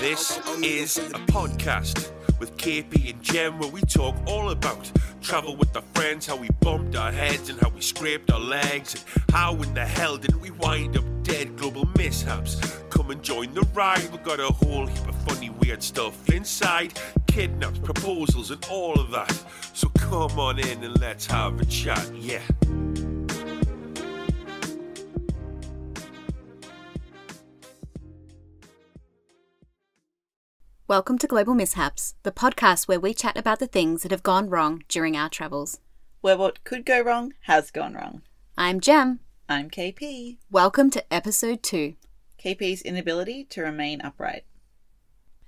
This is a podcast with KP and Jem where we talk all about travel with our friends, how we bumped our heads and how we scraped our legs, and how in the hell didn't we wind up dead global mishaps. Come and join the ride, We've got a whole heap of funny, weird stuff inside kidnaps, proposals, and all of that. So come on in and let's have a chat, yeah. Welcome to Global Mishaps, the podcast where we chat about the things that have gone wrong during our travels. Where what could go wrong has gone wrong. I'm Jem. I'm KP. Welcome to episode two. KP's inability to remain upright.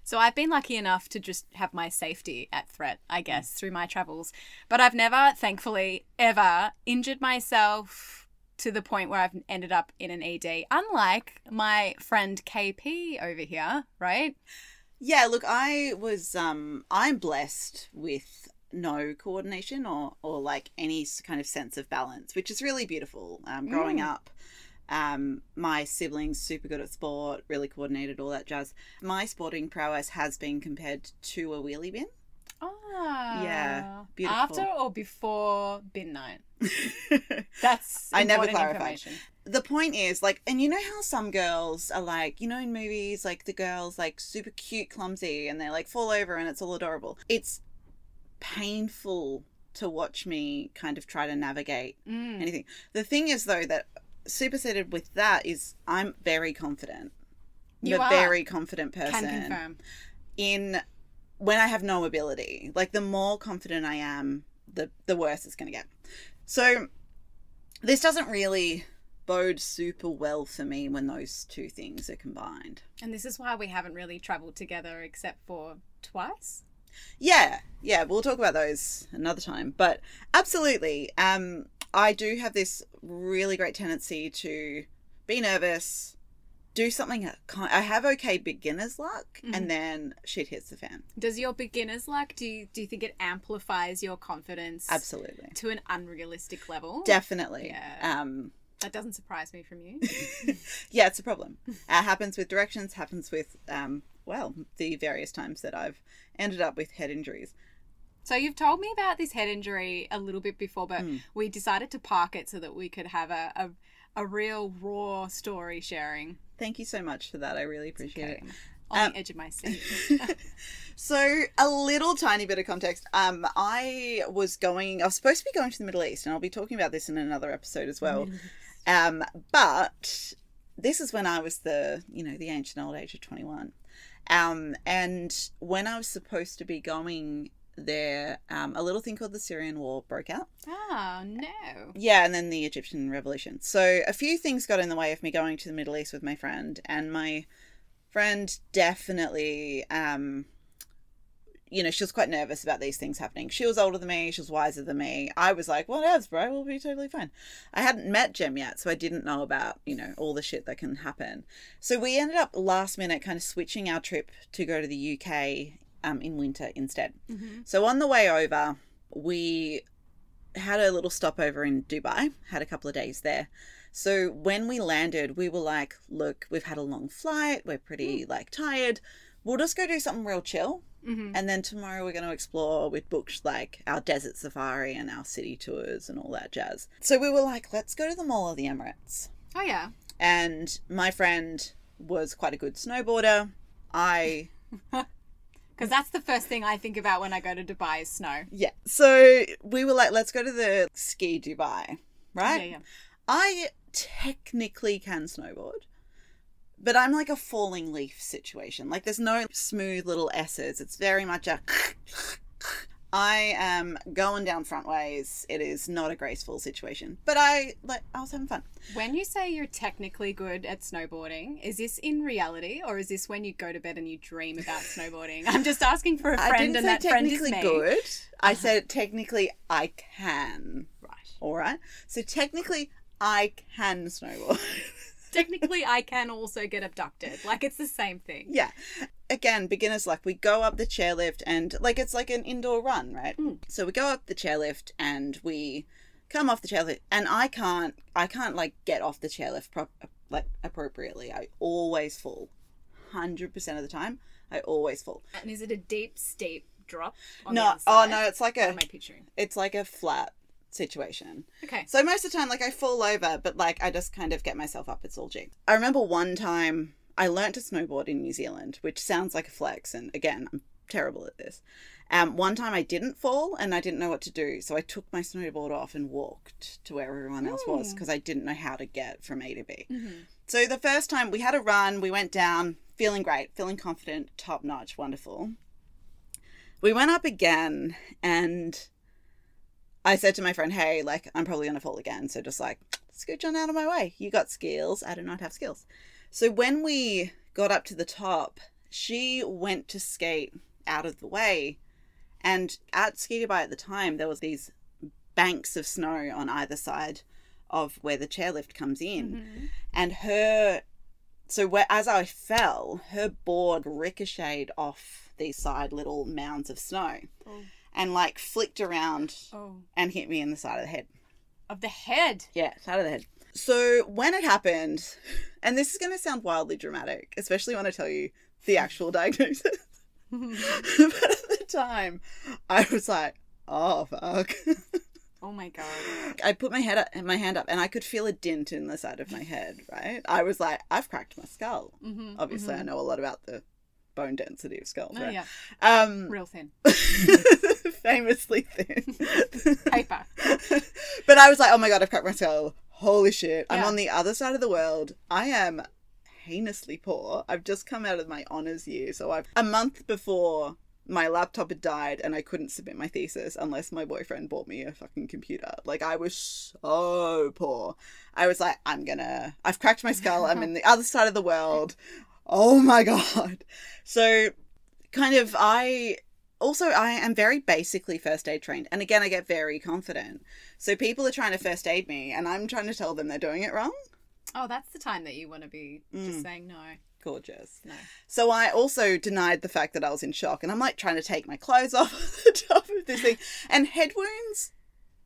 So I've been lucky enough to just have my safety at threat, I guess, through my travels. But I've never, thankfully, ever injured myself to the point where I've ended up in an ED, unlike my friend KP over here, right? Yeah, look, I was um I'm blessed with no coordination or or like any kind of sense of balance, which is really beautiful. Um growing up um my siblings super good at sport, really coordinated all that jazz. My sporting prowess has been compared to a wheelie bin. Ah. Yeah, beautiful. After or before bin night? That's I never clarified. The point is like and you know how some girls are like you know in movies like the girls like super cute clumsy and they like fall over and it's all adorable it's painful to watch me kind of try to navigate Mm. anything the thing is though that superseded with that is i'm very confident i'm You a are. very confident person Can confirm. in when I have no ability. Like the more confident I am, the the worse it's going to get. So this doesn't really bode super well for me when those two things are combined. And this is why we haven't really traveled together except for twice. Yeah, yeah, we'll talk about those another time. But absolutely, um, I do have this really great tendency to be nervous, do something. I have okay beginner's luck, Mhm. and then shit hits the fan. Does your beginner's luck, do you, do you think it amplifies your confidence Absolutely, to an unrealistic level? definitely. Yeah. Um, That doesn't surprise me from you. yeah, it's a problem. Uh, happens with directions, happens with, um, well, the various times that I've ended up with head injuries. So you've told me about this head injury a little bit before, but Mm. we decided to park it so that we could have a, a, a real raw story sharing. Thank you so much for that. I really appreciate Okay. On Um, the edge of my seat. so, a little tiny bit of context. Um, I was going, I was supposed to be going to the Middle East, and I'll be talking about this in another episode as well. Um, but this is when I was the, you know, the ancient old age of 21. Um, and when I was supposed to be going there, um, a little thing called the Syrian War broke out. oh, no. Yeah, and then the Egyptian Revolution. So a few things got in the way of me going to the Middle East with my friend, and my friend definitely, um, you know, she was quite nervous about these things happening. She was older than me, she was wiser than me. I was like, well, else, bro? We'll be totally fine. I hadn't met Jem yet, so I didn't know about, you know, all the shit that can happen. So we ended up last minute kind of switching our trip to go to the UK um, in winter instead. Mhm. So on the way over, we had a little stopover in Dubai, had a couple of days there. So when we landed, we were like, look, we've had a long flight, we're pretty like tired. We'll just go do something real chill. Mhm. And then tomorrow we're going to explore. We'd booked like our desert safari and our city tours and all that jazz. So we were like, let's go to the Mall of the Emirates. Oh, yeah. And my friend was quite a good snowboarder. I Because that's the first thing I think about when I go to Dubai is snow. Yeah. So we were like, let's go to the ski Dubai, right? Yeah, yeah. I technically can snowboard, but I'm like a falling leaf situation. Like there's no smooth little S's. It's very much a. I am going down front ways. It is not a graceful situation, but I like I was having fun. When you say you're technically good at snowboarding, is this in reality or is this when you go to bed and you dream about snowboarding? I'm just asking for a friend I didn't and say that friend is technically me. good. I uh-huh. said technically I can. Right. All right. So technically I can snowboard. Technically, I can also get abducted. Like it's the same thing. Yeah. Again, beginner's luck. We go up the chairlift and like it's like an indoor run, right? Mm. So we go up the chairlift and we come off the chairlift and I can't I can't like get off the chairlift prop like appropriately. I always fall. 100% of the time. I always fall. And is it a deep, steep drop? On no, the oh no, it's like a am I picturing? it's like a flat situation. Okay. So most of the time, like I fall over, but like I just kind of get myself up. It's all G. I remember one time I learnt to snowboard in New Zealand, which sounds like a flex, and again, I'm terrible at this. Um, one time I didn't fall and I didn't know what to do, so I took my snowboard off and walked to where everyone else was because I didn't know how to get from A to B. So the first time we had a run, we went down, feeling great, feeling confident, top notch, wonderful. We went up again and I said to my friend, hey, like, I'm probably going to fall again. So just like, scooch on out of my way. You got skills. I do not have skills. So when we got up to the top, she went to skate out of the way. And at Ski Dubai at the time, there was these banks of snow on either side of where the chairlift comes in. Mm-hmm. And her, so where, as I fell, her board ricocheted off these side little mounds of snow Oh. And like flicked around Oh. and hit me in the side of the head. Of the head. Yeah, side of the head. So when it happened, and this is going to sound wildly dramatic, especially when I tell you the actual diagnosis. but at the time, I was like, "Oh fuck!" Oh my god. I put my head up, my hand up, and I could feel a dint in the side of my head. Right? I was like, "I've cracked my skull." Mm-hmm. Obviously, I know a lot about the bone density of skulls. Oh right? yeah. Um, Real thin. famously thin. Paper. but I was like, oh my god, I've cracked my skull. Holy shit. I'm on the other side of the world. I am heinously poor. I've just come out of my honours year. So I've a month before my laptop had died and I couldn't submit my thesis unless my boyfriend bought me a fucking computer. Like I was so poor. I was like, I'm gonna I've cracked my skull. I'm in the other side of the world. Oh my god. So kind of I also I am very basically first aid trained. And again I get very confident. So people are trying to first aid me and I'm trying to tell them they're doing it wrong. Oh, that's the time that you want to be Mm. just saying no. Gorgeous. No. So I also denied the fact that I was in shock and I'm like trying to take my clothes off the top of this thing. And head wounds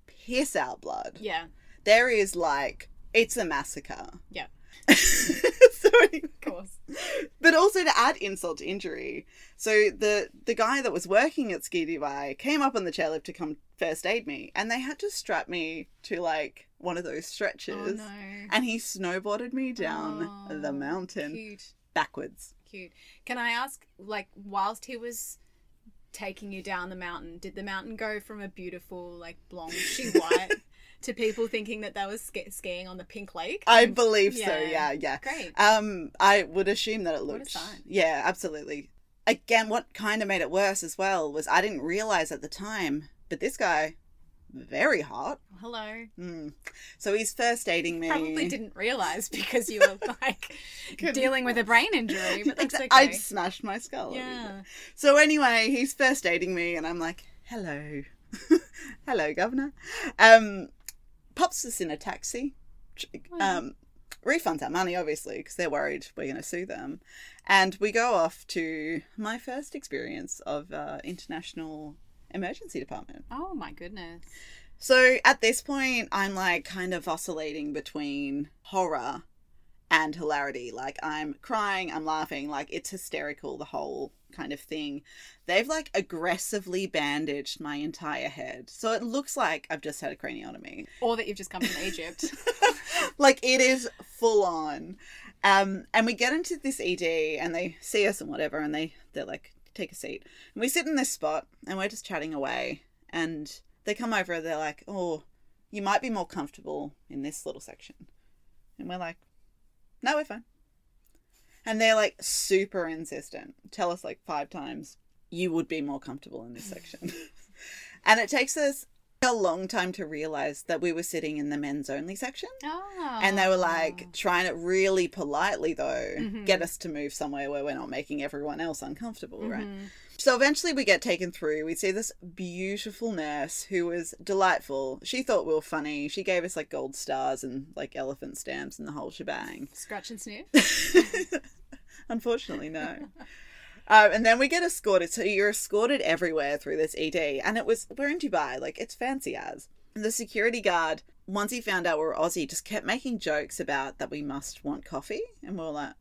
piss out blood. Yeah. There is like it's a massacre. Yeah. so anyway, course. but also to add insult to injury. So the the guy that was working at Ski Dubai came up on the chairlift to come first aid me, and they had to strap me to like one of those stretchers. Oh no. and he snowboarded me down Oh, the mountain Cute. backwards. Cute. Can I ask, like, whilst he was taking you down the mountain, did the mountain go from a beautiful, like, blanchy white to people thinking that they were sk- skiing on the pink lake? I believe so. Yeah. Yeah, yeah. Great. Um, I would assume that it looked. Yeah, absolutely. Again, what kind of made it worse as well was I didn't realize at the time, but this guy, very hot. Hello. Mm. So he's first aiding me. Probably didn't realize because you were like dealing with a brain injury, but that's okay. I'd smashed my skull. yeah. So anyway, he's first aiding me, and I'm like, "Hello, hello, governor." Um, pops us in a taxi. Um, refunds our money, obviously, because they're worried we're going to sue them, and we go off to my first experience of uh, international emergency department. Oh my goodness. So at this point, I'm like kind of oscillating between horror and hilarity. Like I'm crying, I'm laughing, like it's hysterical, the whole kind of thing. They've like aggressively bandaged my entire head. So it looks like I've just had a craniotomy. Or that you've just come from Egypt. like it is full on. Um, and we get into this ED and they see us and whatever, and they they're like, take a seat. And we sit in this spot and we're just chatting away. And they come over, and they're like, oh, you might be more comfortable in this little section. And we're like, no, we're fine. And they're like super insistent. Tell us like five times, you would be more comfortable in this section. and it takes us a long time to realize that we were sitting in the men's only section. oh. And they were like trying to really politely, though, Mhm. get us to move somewhere where we're not making everyone else uncomfortable, right? So eventually we get taken through. We see this beautiful nurse who was delightful. She thought we were funny. She gave us like gold stars and like elephant stamps and the whole shebang. Scratch and sniff. Unfortunately, no. Um, and then we get escorted. So you're escorted everywhere through this ED. And it was, we're in Dubai, like it's fancy as. And the security guard, once he found out we are Aussie, just kept making jokes about that we must want coffee. And we were like,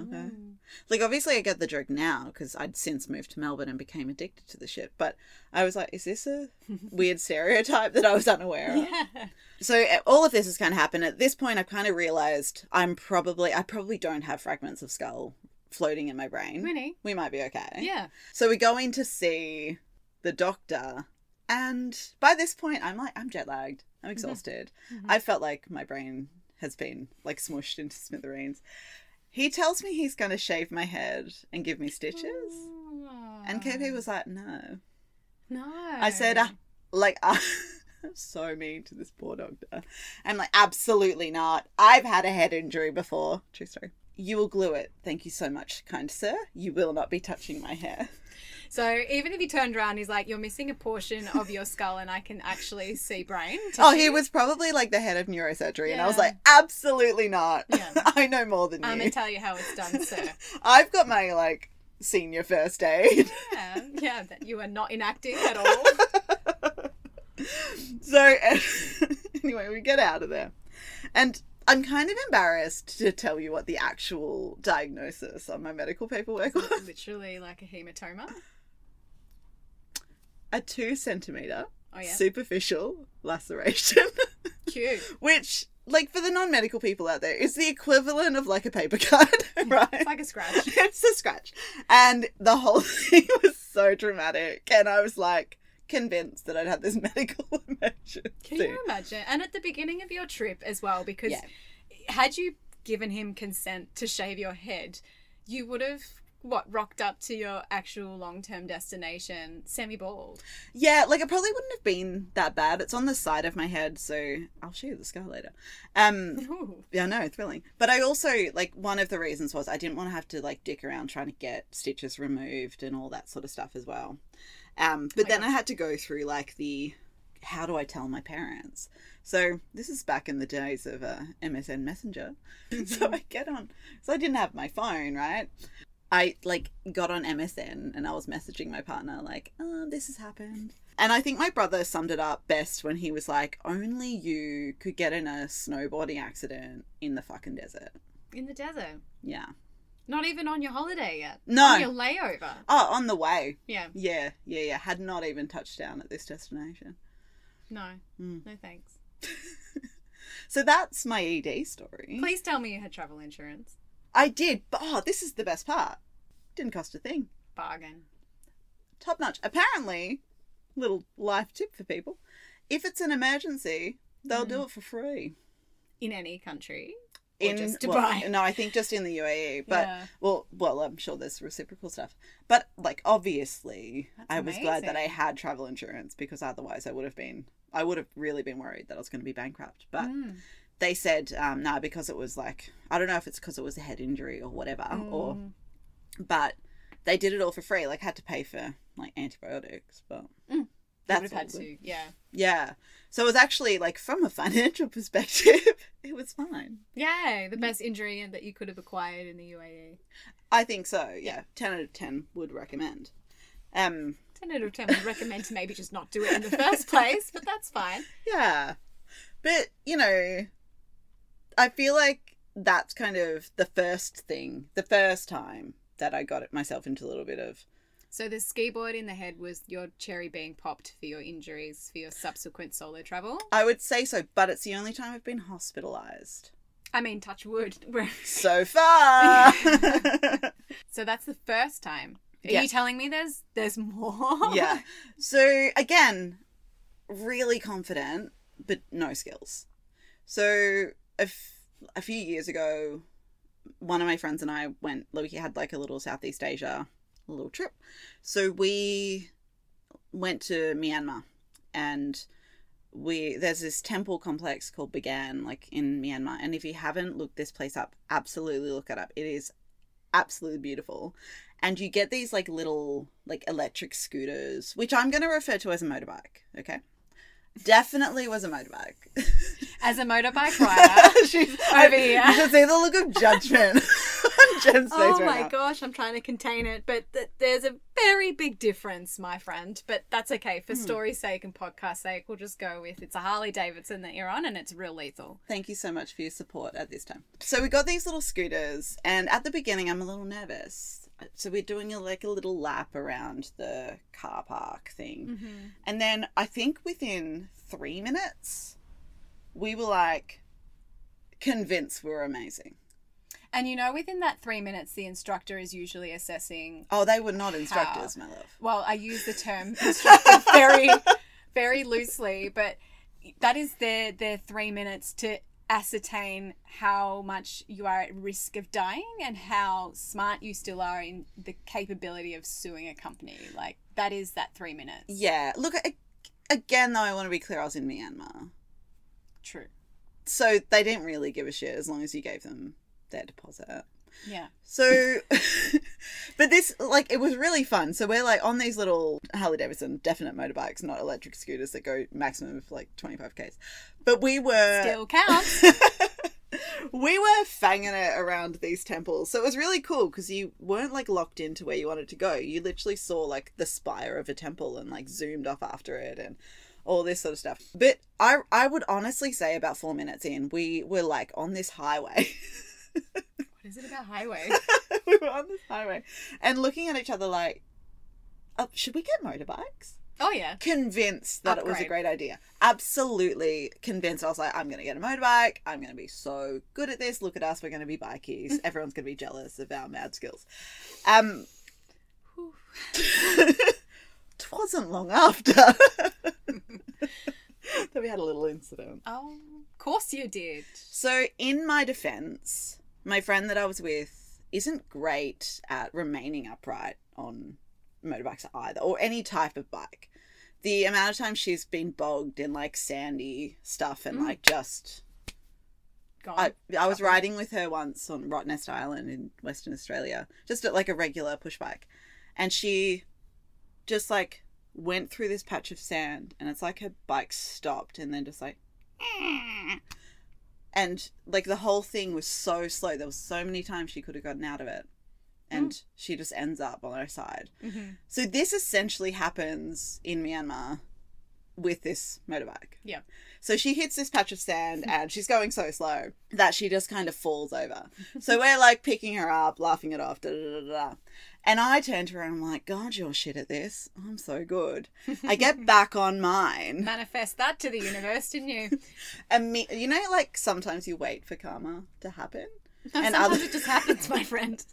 Okay. Mm. Like, obviously, I get the joke now because I'd since moved to Melbourne and became addicted to the shit. But I was like, is this a weird stereotype that I was unaware of? Yeah. So uh, all of this has kind of happened. At this point, I kind of realized I'm probably, I probably don't have fragments of skull floating in my brain. Really? We might be okay. Yeah. So we go in to see the doctor, and by this point, I'm like, I'm jet lagged. I'm mm-hmm. exhausted. Mm-hmm. I felt like my brain has been like smushed into smithereens. He tells me he's going to shave my head and give me stitches. And KP was like, no. No. I said, uh, like, uh, I'm so mean to this poor doctor. I'm like, absolutely not. I've had a head injury before. True story. You will glue it. Thank you so much, kind sir. You will not be touching my hair. So even if he turned around, he's like, "You're missing a portion of your skull, and I can actually see brain." Oh, he was probably like the head of neurosurgery, and I was like, absolutely not. Yeah. I know more than you." I'm gonna tell you how it's done, sir. I've got my like senior first aid. Yeah, yeah, that you are not inactive at all. so anyway, we get out of there, and I'm kind of embarrassed to tell you what the actual diagnosis on my medical paperwork was. Literally like a hematoma. A two centimeter Oh yeah, superficial laceration, cute. which. Like for the non-medical people out there, is the equivalent of like a paper cut, right? It's like a scratch. it's a scratch. And the whole thing was so dramatic. And I was like convinced that I'd had this medical emergency. Can you imagine? And at the beginning of your trip as well, because Yeah. had you given him consent to shave your head, you would have what rocked up to your actual long-term destination semi-bald. Yeah, like it probably wouldn't have been that bad. It's on the side of my head, so I'll show you the scar later. Um Ooh. yeah, no, thrilling. But I also like one of the reasons was I didn't want to have to like dick around trying to get stitches removed and all that sort of stuff as well. Um but my then God. I had to go through like the how do I tell my parents? So this is back in the days of uh, MSN Messenger. so I get on. So I didn't have my phone, right? I like got on MSN and I was messaging my partner like, "Oh, this has happened." And I think my brother summed it up best when he was like, "Only you could get in a snowboarding accident in the fucking desert." In the desert. Yeah. Not even on your holiday yet. No. On your layover. Oh, on the way. Yeah. Yeah, yeah, yeah. Had not even touched down at this destination. No. Mm. No thanks. So that's my ED story. Please tell me you had travel insurance. I did, but oh, this is the best part. Didn't cost a thing. Bargain. Top notch. Apparently, little life tip for people: if it's an emergency, they'll do it for free. In any country. In just well, Dubai. no, I think just in the UAE. But Yeah. well, well, I'm sure there's reciprocal stuff. But like, obviously, That's I was glad that I had travel insurance because otherwise, I would have been. I would have really been worried that I was going to be bankrupt. But Mm. They said um, no because it was like I don't know if it's because it was a head injury or whatever, or Mm. but they did it all for free. Like had to pay for like antibiotics, but Mm. That's would have had good. to. Yeah. Yeah, so it was actually like from a financial perspective, it was fine. Yay. The best injury that you could have acquired in the UAE. I think so. Yeah, ten out of ten would recommend. Um, 10 out of 10 would recommend to maybe just not do it in the first place, but that's fine. yeah, but you know, I feel like that's kind of the first thing, the first time that I got it myself into a little bit of So the ski board in the head was your cherry being popped for your injuries for your subsequent solo travel. I would say so, but it's the only time I've been hospitalized I mean, touch wood. So far. so that's the first time. Are Yeah. you telling me there's there's more? yeah. So again, really confident, but no skills. So a, f- a few years ago, one of my friends and I went. We had like a little Southeast Asia little trip. So we went to Myanmar, and we there's this temple complex called Bagan, like in Myanmar. And if you haven't looked this place up, absolutely look it up. It is absolutely beautiful. And you get these like little like electric scooters, which I'm going to refer to as a motorbike. Okay, definitely was a motorbike. As a motorbike rider. She's Over here. You should see the look of judgment on Jem's oh face Oh my gosh, I'm trying to contain it, but th- there's a very big difference, my friend. But that's okay. For hmm. story's sake and podcast sake, we'll just go with it's a Harley Davidson that you're on and it's real lethal. Thank you so much for your support at this time. So we got these little scooters, and at the beginning, I'm a little nervous. So we're doing a, like a little lap around the car park thing, mm-hmm. and then I think within three minutes, we were like convinced we were amazing. And you know, within that three minutes, the instructor is usually assessing. Oh, they were not instructors, my love. Well, I use the term instructor very, very loosely, but that is their their three minutes to ascertain how much you are at risk of dying and how smart you still are in the capability of suing a company. Like that is that three minutes. Yeah, look again though. I want to be clear. I was in Myanmar, True. so they didn't really give a shit as long as you gave them their deposit. Yeah. So, but this, like, it was really fun. So we're like on these little Harley Davidson definite motorbikes, not electric scooters that go maximum of like 25 k's. But we were Still counts. we were fanging it around these temples. So it was really cool because you weren't like locked into where you wanted to go. You literally saw like the spire of a temple and like zoomed off after it and all this sort of stuff. But I I would honestly say about 4 minutes in, we were like on this highway. is it about highway? we were on this highway and looking at each other like, oh, should we get motorbikes? Oh yeah. Convinced that it was a great idea. Absolutely convinced. I was like, I'm going to get a motorbike. I'm going to be so good at this. Look at us. We're going to be bikies. Everyone's going to be jealous of our mad skills. Um, it wasn't long after that we had a little incident. Oh, of course you did. So, in my defense, my friend that I was with isn't great at remaining upright on motorbikes either, or any type of bike. The amount of time she's been bogged in like sandy stuff and mm. like just. Gone. I, I was riding with her once on Rottnest Island in Western Australia, just at like a regular push bike. And she just like went through this patch of sand and it's like her bike stopped and then just like and like the whole thing was so slow there was so many times she could have gotten out of it and she just ends up on her side Mhm. so this essentially happens in myanmar with this motorbike Yeah. so she hits this patch of sand and she's going so slow that she just kind of falls over so we're like picking her up laughing it off da, da, da, da. And i turned to her and i'm like god you're shit at this i'm so good i get back on mine Manifest that to the universe, didn't you? and me, you know, like sometimes you wait for karma to happen. No, And sometimes other- it just happens, my friend.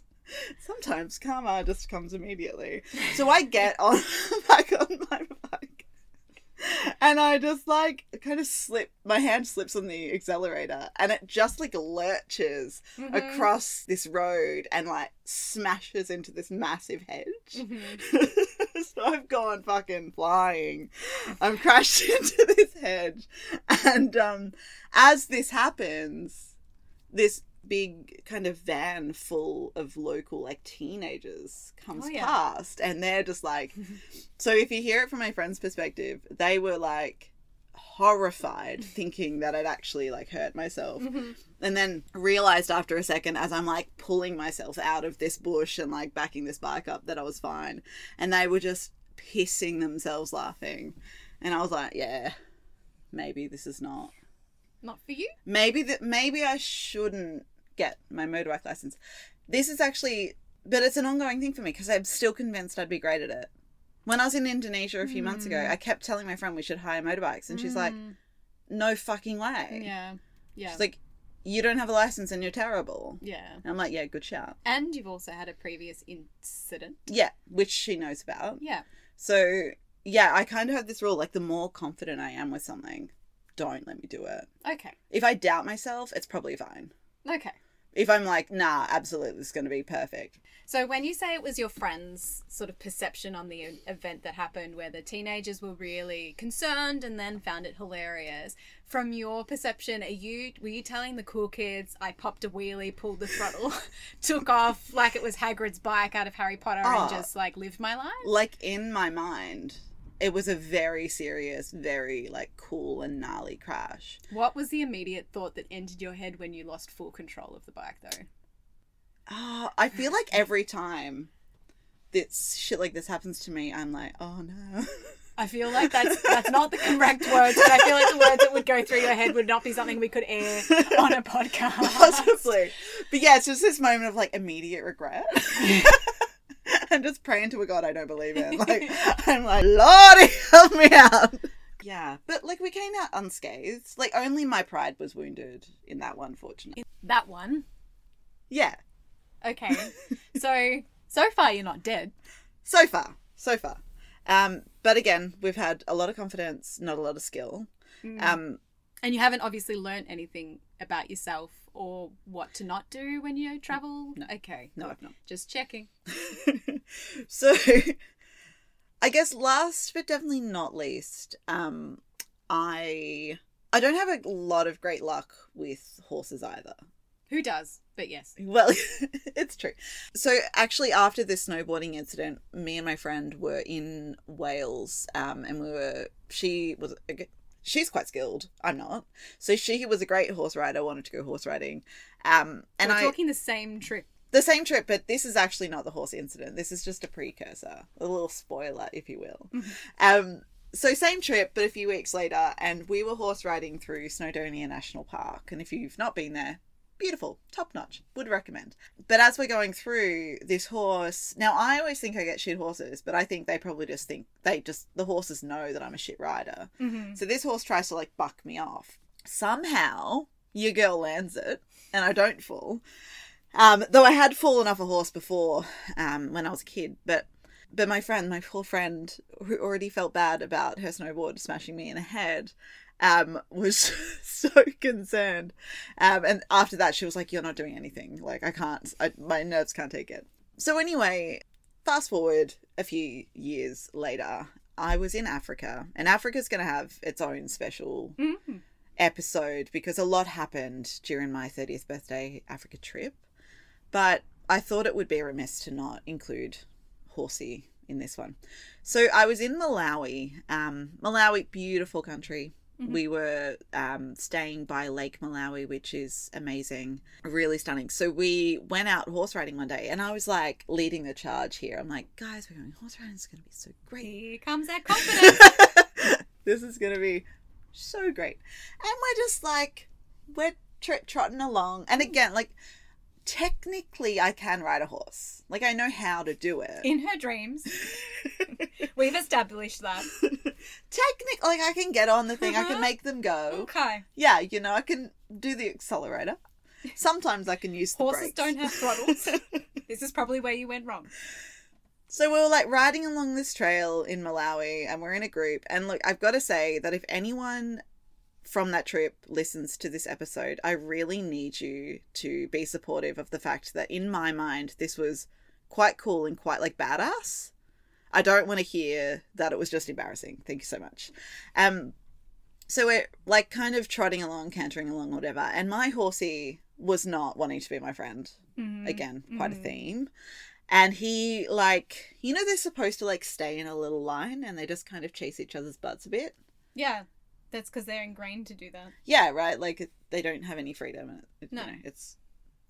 Sometimes karma just comes immediately. So I get on back on my bike, and I just like kind of slip. My hand slips on the accelerator, and it just like lurches Mm-hmm. across this road and like smashes into this massive hedge. Mm-hmm. so I've gone fucking flying. I've crashed into this hedge. And um, as this happens, this big kind of van full of local like teenagers comes Oh, yeah. past and they're just like so if you hear it from my friend's perspective they were like horrified thinking that I'd actually like hurt myself mm-hmm. and then realized after a second as I'm like pulling myself out of this bush and like backing this bike up that I was fine. And they were just pissing themselves laughing. And I was like, yeah, maybe this is not. Not for you. Maybe that maybe I shouldn't get my motorbike license. This is actually but it's an ongoing thing for me because I'm still convinced I'd be great at it. When I was in Indonesia a few months ago, mm. I kept telling my friend we should hire motorbikes and she's like, mm. "No fucking way." Yeah. Yeah. She's like, you don't have a license and you're terrible. yeah. And I'm like, yeah, good shout. And you've also had a previous incident. Yeah, which she knows about. Yeah. So, yeah, I kind of have this rule like, the more confident I am with something, don't let me do it. Okay. If I doubt myself, it's probably fine. Okay. If I'm like, nah, absolutely, it's going to be perfect. So when you say it was your friend's sort of perception on the event that happened where the teenagers were really concerned and then found it hilarious, from your perception, are you were you telling the cool kids I popped a wheelie, pulled the throttle, took off like it was Hagrid's bike out of Harry Potter Oh. and just like lived my life? Like, in my mind, it was a very serious, very like cool and gnarly crash. What was the immediate thought that entered your head when you lost full control of the bike though? Oh, I feel like every time this shit like this happens to me, I'm like, oh no. I feel like that's that's not the correct words, but I feel like the words that would go through your head would not be something we could air on a podcast. Possibly. But yeah, it's just this moment of like immediate regret. I'm just praying to a God I don't believe in. Like I'm like, Lordy, help me out. Yeah. But like we came out unscathed. Like only my pride was wounded in that one, fortunately. That one. Yeah. Okay. So so far you're not dead. So far. So far. Um, but again, we've had a lot of confidence, not a lot of skill. Um, And you haven't obviously learned anything about yourself or what to not do when you travel. No. Okay. No. I've not. Just checking. so I guess last but definitely not least, um, I I don't have a lot of great luck with horses either. Who does? But yes. Well, it's true. So actually, after this snowboarding incident, me and my friend were in Wales, um, and we were. She was. She's quite skilled. I'm not. So she was a great horse rider. Wanted to go horse riding, um, and We're I talking the same trip. the same trip, but this is actually not the horse incident. This is just a precursor, a little spoiler, if you will. Um, so same trip, but a few weeks later, and we were horse riding through Snowdonia National Park. And if you've not been there, beautiful, top notch, would recommend. But as we're going through, this horse now I always think I get shit horses, but I think they probably just think they just the horses know that I'm a shit rider. Mm-hmm. So this horse tries to like buck me off. Somehow your girl lands it, and I don't fall. Um, though I had fallen off a horse before, um, when I was a kid, but but my friend, my poor friend, who already felt bad about her snowboard smashing me in the head, um, was so concerned. Um, and after that, she was like, "You're not doing anything. Like I can't. I, my nerves can't take it." So anyway, fast forward a few years later, I was in Africa, and Africa's going to have its own special Mm-hmm. episode because a lot happened during my 30th birthday Africa trip. But I thought it would be remiss to not include Horsey in this one. So I was in Malawi. Um, Malawi, beautiful country. We were um, staying by Lake Malawi, which is amazing, really stunning. So we went out horse riding one day, and I was like leading the charge here. I'm like, guys, we're going horse riding. It's going to be so great Here comes that confidence. this is gonna be so great and we're just like we're tr- trotting along and again like technically i can ride a horse like i know how to do it In her dreams. We've established that. technically like i can get on the thing i Uh-huh. can make them go Okay. yeah you know i can do the accelerator sometimes i can use the Horses don't have throttles. this is probably where you went wrong. So we were like riding along this trail in Malawi and we're in a group. And look, I've got to say that if anyone from that trip listens to this episode, I really need you to be supportive of the fact that in my mind, this was quite cool and quite like badass. I don't want to hear that it was just embarrassing. Thank you so much. Um, so we're like kind of trotting along, cantering along, whatever. And my horsey was not wanting to be my friend. Mhm. Again, quite a Mhm. theme. And he like you know they're supposed to like stay in a little line and they just kind of chase each other's butts a bit. Yeah. That's because they're ingrained to do that. Yeah, right. Like they don't have any freedom. It, No. you know, it's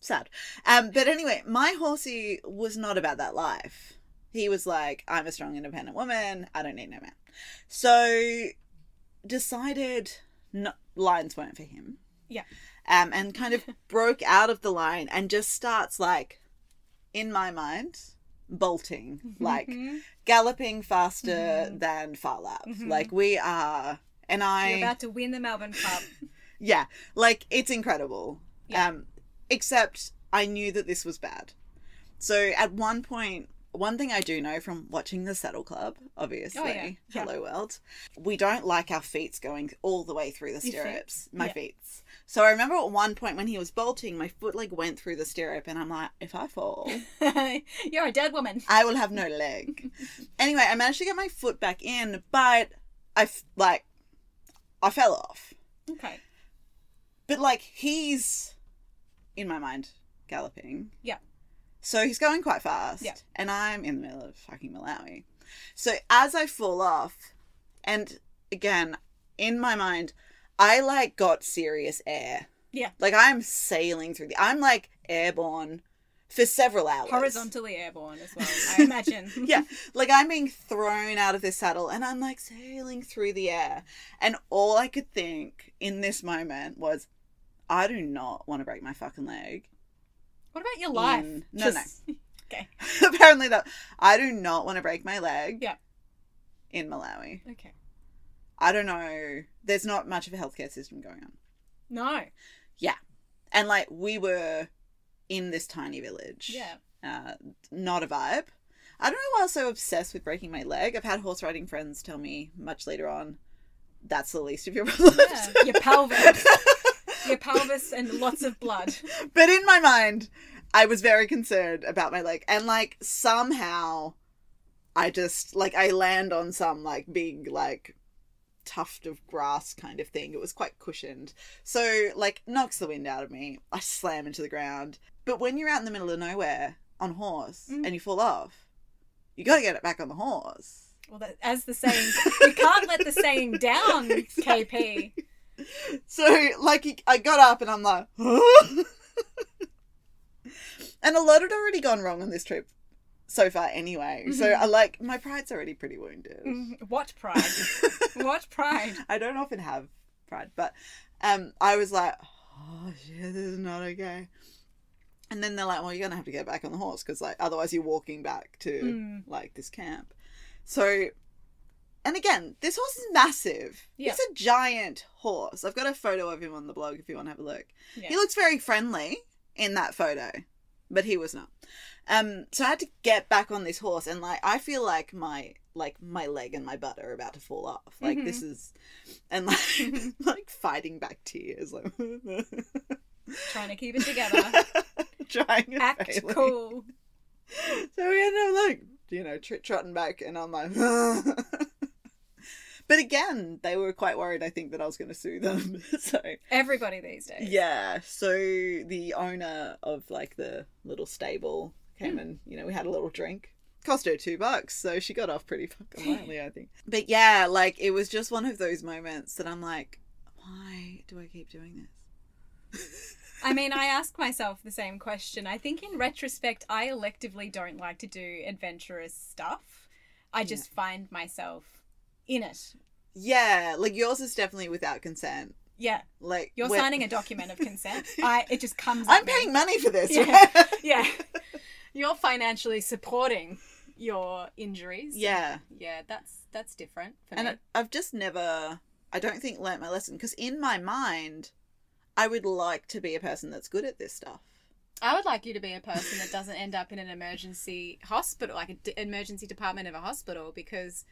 sad. Um, but anyway, my horsey was not about that life. He was like, I'm a strong, independent woman. I don't need no man. So decided no, lines weren't for him. Yeah. Um, and kind of broke out of the line and just starts like, in my mind, bolting, like Mhm. galloping faster Mhm. than Phar Lap. Mhm. Like we are, and I You're about to win the Melbourne Cup. yeah, like it's incredible. Yeah. Um, except I knew that this was bad. So at one point, one thing I do know from watching the Saddle Club, obviously, Oh, yeah. Yeah. Hello World, we don't like our feet going all the way through the stirrups. My Yeah. feet. So I remember at one point when he was bolting, my foot like went through the stirrup, and I'm like, if I fall, You're a dead woman. I will have no leg. anyway, I managed to get my foot back in, but I like, I fell off. Okay. But like he's in my mind galloping. Yeah. So he's going quite fast. Yeah. And I'm in the middle of fucking Malawi. So as I fall off, and again, in my mind, I like got serious air. Yeah. Like I'm sailing through the I'm like airborne for several hours. Horizontally airborne as well, I imagine. yeah, like I'm being thrown out of this saddle and I'm like sailing through the air. And all I could think in this moment was, I do not want to break my fucking leg. What about your life? In- no, no. Okay. Apparently, that I do not want to break my leg. Yeah. In Malawi. Okay. I don't know. There's not much of a healthcare system going on. No. Yeah. And like, we were in this tiny village. Yeah. uh, not a vibe. I don't know why I was so obsessed with breaking my leg. I've had horse riding friends tell me much later on that's the least of your problems. Yeah. Your pelvis. Your pelvis and lots of blood. but in my mind, I was very concerned about my leg. And like somehow I just like I land on some like big like tuft of grass kind of thing. It was quite cushioned. So like knocks the wind out of me. I slam into the ground. But when you're out in the middle of nowhere on horse Mm. and you fall off, you gotta get it back on the horse. Well, that, as the saying, you can't let the saying down, KP. So like I got up and I'm like, and a lot had already gone wrong on this trip so far anyway. So I like my pride's already pretty wounded. Mm, What pride? What pride? I don't often have pride, but um, I was like, oh shit, this is not okay. And then they're like, well, you're gonna have to get back on the horse because like otherwise you're walking back to Mm. like this camp. So, and again, this horse is massive. Yeah. He's a giant horse. I've got a photo of him on the blog if you want to have a look. Yeah. He looks very friendly in that photo, but he was not. Um, so I had to get back on this horse, and like I feel like my like my leg and my butt are about to fall off. Like this is, and like like fighting back tears, like Trying to keep it together. trying and Act failing. cool. So we ended up like you know tr- trotting back, and I'm like. But again, they were quite worried. I think that I was going to sue them. so Everybody these days. Yeah. So the owner of like the little stable came hmm. and you know we had a little drink. Cost her two bucks, so she got off pretty fucking lightly, I think. But yeah, like it was just one of those moments that I'm like, why do I keep doing this? I mean, I ask myself the same question. I think in retrospect, I electively don't like to do adventurous stuff. I just find myself in it. Yeah, like yours is definitely without consent. Yeah, Like you're when- signing a document of consent. I it just comes. I'm at me. paying money for this. Yeah. right? Yeah, you're financially supporting your injuries. yeah. yeah, that's that's different for And me. I've just never, I don't think, learnt my lesson because in my mind, I would like to be a person that's good at this stuff. I would like you to be a person that doesn't end up in an emergency hospital, like an d- emergency department of a hospital, because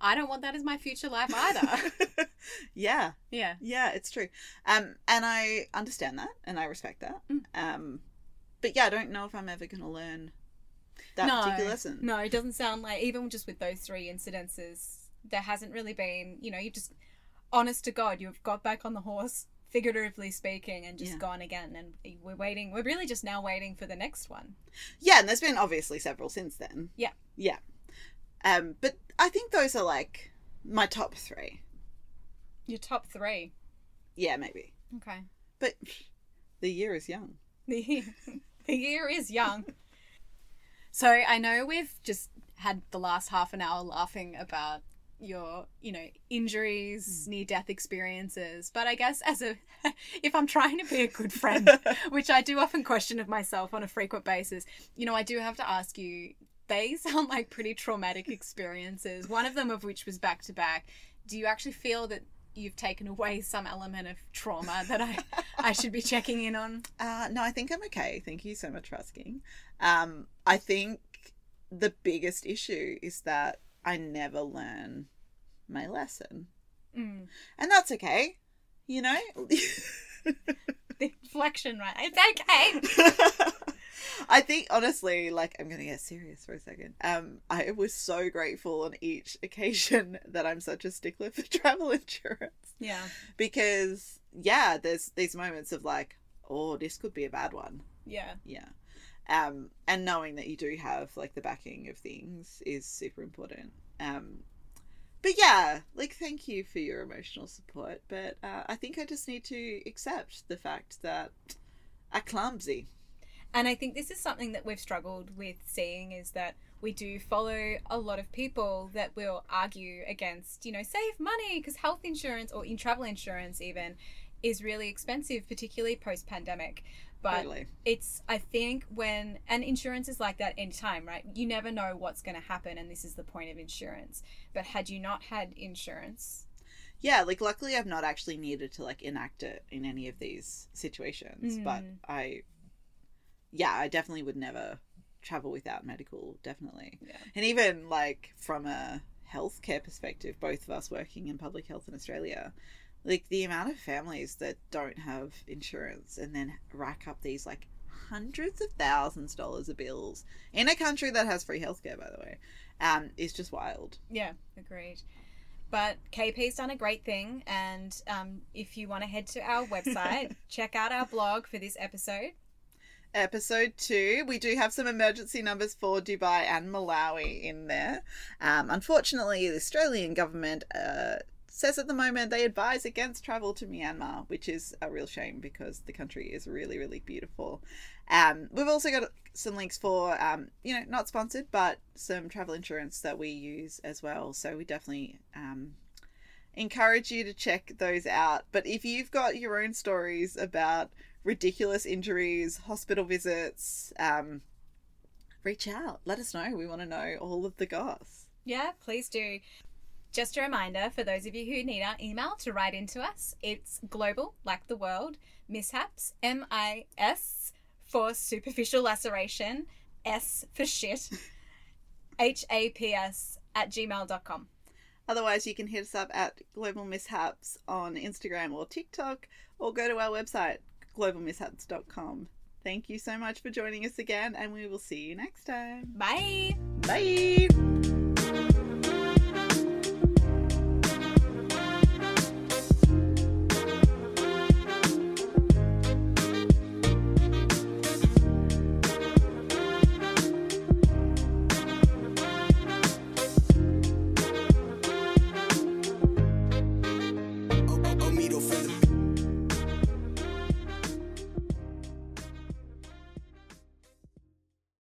I don't want that as my future life either. yeah, yeah. yeah, it's true. Um, and I understand that and I respect that. Mm. Um, but yeah, I don't know if I'm ever going to learn that no, particular lesson. No, it doesn't sound like even just with those three incidences, there hasn't really been. You know, you just honest to God, you've got back on the horse, figuratively speaking, and just Yeah. gone again. And we're waiting. We're really just now waiting for the next one. Yeah, and there's been obviously several since then. Yeah. Yeah. Um, but I think those are like my top three. Your top three. Yeah, maybe. Okay. But the year is young. The year, the year is young. So I know we've just had the last half an hour laughing about your, you know, injuries, near death experiences, but I guess as a if I'm trying to be a good friend, which I do often question of myself on a frequent basis, you know, I do have to ask you they sound like pretty traumatic experiences. One of them of which was back to back. Do you actually feel that you've taken away some element of trauma that I I should be checking in on? Uh, no, I think I'm okay. Thank you so much for asking. Um, I think the biggest issue is that I never learn my lesson. Mm. And that's okay. You know? The inflection, right? It's okay. I think honestly, like I'm gonna get serious for a second. Um, I was so grateful on each occasion that I'm such a stickler for travel insurance Yeah. because yeah, there's these moments of like, oh, this could be a bad one. Yeah. Yeah. Um, and knowing that you do have like the backing of things is super important. Um, but yeah, like thank you for your emotional support. But uh, I think I just need to accept the fact that I'm clumsy. And I think this is something that we've struggled with seeing is that we do follow a lot of people that will argue against, you know, save money because health insurance or in travel insurance even is really expensive, particularly post pandemic. But Totally. it's, I think, when, and insurance is like that anytime, right? You never know what's going to happen, and this is the point of insurance. But had you not had insurance, Yeah, like luckily I've not actually needed to like enact it in any of these situations, but Mm. I yeah, I definitely would never travel without medical, definitely. Yeah. And even like from a healthcare perspective, both of us working in public health in Australia, like the amount of families that don't have insurance and then rack up these like hundreds of thousands of dollars of bills in a country that has free healthcare by the way, um, is just wild. Yeah, agreed. But KP's done a great thing, and um, if you want to head to our website, check out our blog for this episode. episode two. We do have some emergency numbers for Dubai and Malawi in there. Um, unfortunately, the Australian government uh, says at the moment they advise against travel to Myanmar, which is a real shame because the country is really, really beautiful. Um, we've also got some links for, um, you know, not sponsored, but some travel insurance that we use as well. So we definitely um, encourage you to check those out. But if you've got your own stories about ridiculous injuries, hospital visits, um, reach out. Let us know. We want to know all of the goss. Yeah, please do. Just a reminder for those of you who need our email to write into us, it's global, like the world, mishaps, M I S for superficial laceration, S for shit, H A P S at gmail.com. Otherwise, you can hit us up at Global Mishaps on Instagram or TikTok, or go to our website, globalmishaps.com. Thank you so much for joining us again, and we will see you next time. Bye. Bye.